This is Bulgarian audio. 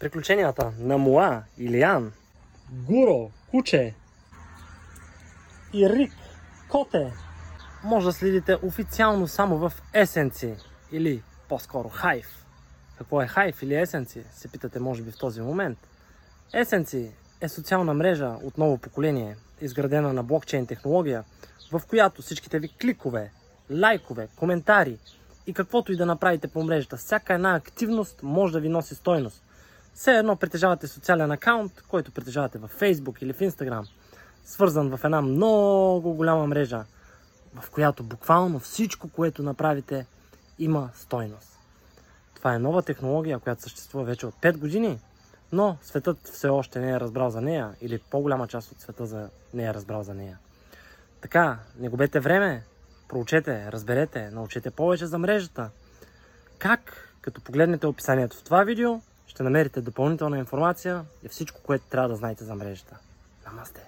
Приключенията на Муа или Ян, Гуро, Куче и Рик, Коте може да следите официално само в Есенци или по-скоро Хайв. Какво е Хайв или Есенци, се питате може би в този момент. Есенци е социална мрежа от ново поколение, изградена на блокчейн технология, в която всичките ви кликове, лайкове, коментари и каквото и да направите по мрежата, всяка една активност може да ви носи стойност. Все едно притежавате социален акаунт, който притежавате в Facebook или в Instagram, свързан в една много голяма мрежа, в която буквално всичко, което направите, има стойност. Това е нова технология, която съществува вече от 5 години, но светът все още не е разбрал за нея или по-голяма част от света за не е разбрал за нея. Така, не губете време, проучете, разберете, научете повече за мрежата. Как? Като погледнете описанието в това видео, ще намерите допълнителна информация и всичко, което трябва да знаете за мрежата. Намасте!